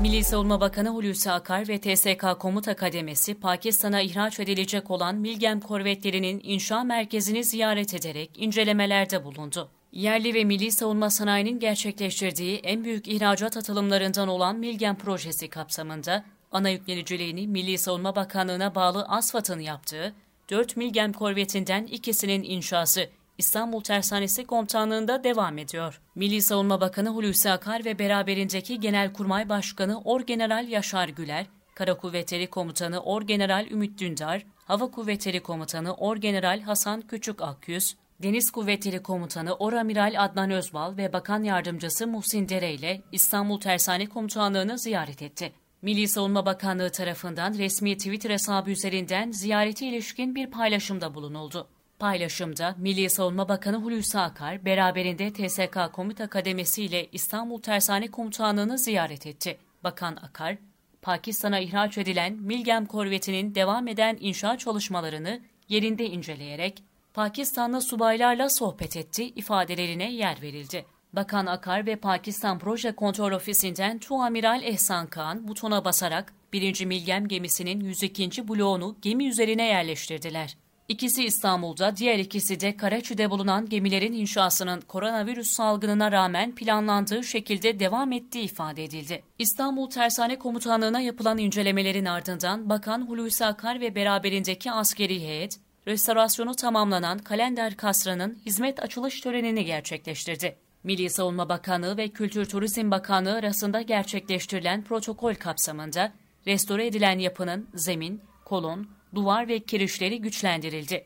Milli Savunma Bakanı Hulusi Akar ve TSK Komuta Kademesi Pakistan'a ihraç edilecek olan Milgem korvetlerinin inşa merkezini ziyaret ederek incelemelerde bulundu. Yerli ve milli savunma sanayinin gerçekleştirdiği en büyük ihracat atılımlarından olan Milgem projesi kapsamında ana yükleniciliğini Milli Savunma Bakanlığı'na bağlı ASFAD'ın yaptığı 4 Milgem korvetinden ikisinin inşası İstanbul Tersanesi Komutanlığı'nda devam ediyor. Milli Savunma Bakanı Hulusi Akar ve beraberindeki Genelkurmay Başkanı Orgeneral Yaşar Güler, Kara Kuvvetleri Komutanı Orgeneral Ümit Dündar, Hava Kuvvetleri Komutanı Orgeneral Hasan Küçük Akyüz, Deniz Kuvvetleri Komutanı Oramiral Adnan Özbal ve Bakan Yardımcısı Muhsin Dere ile İstanbul Tersane Komutanlığı'nı ziyaret etti. Milli Savunma Bakanlığı tarafından resmi Twitter hesabı üzerinden ziyareti ilişkin bir paylaşımda bulunuldu. Paylaşımda Milli Savunma Bakanı Hulusi Akar beraberinde TSK Komuta Kademesi ile İstanbul Tersane Komutanlığı'nı ziyaret etti. Bakan Akar, Pakistan'a ihraç edilen Milgem korvetinin devam eden inşaat çalışmalarını yerinde inceleyerek Pakistanlı subaylarla sohbet etti ifadelerine yer verildi. Bakan Akar ve Pakistan Proje Kontrol Ofisi'nden Tuamiral Ehsan Kağan butona basarak 1. Milgem gemisinin 102. bloğunu gemi üzerine yerleştirdiler. İkisi İstanbul'da, diğer ikisi de Karaçi'de bulunan gemilerin inşasının koronavirüs salgınına rağmen planlandığı şekilde devam ettiği ifade edildi. İstanbul Tersane Komutanlığı'na yapılan incelemelerin ardından Bakan Hulusi Akar ve beraberindeki askeri heyet, restorasyonu tamamlanan Kalender Kasrı'nın hizmet açılış törenini gerçekleştirdi. Milli Savunma Bakanlığı ve Kültür Turizm Bakanlığı arasında gerçekleştirilen protokol kapsamında restore edilen yapının zemin, kolon, duvar ve kirişleri güçlendirildi.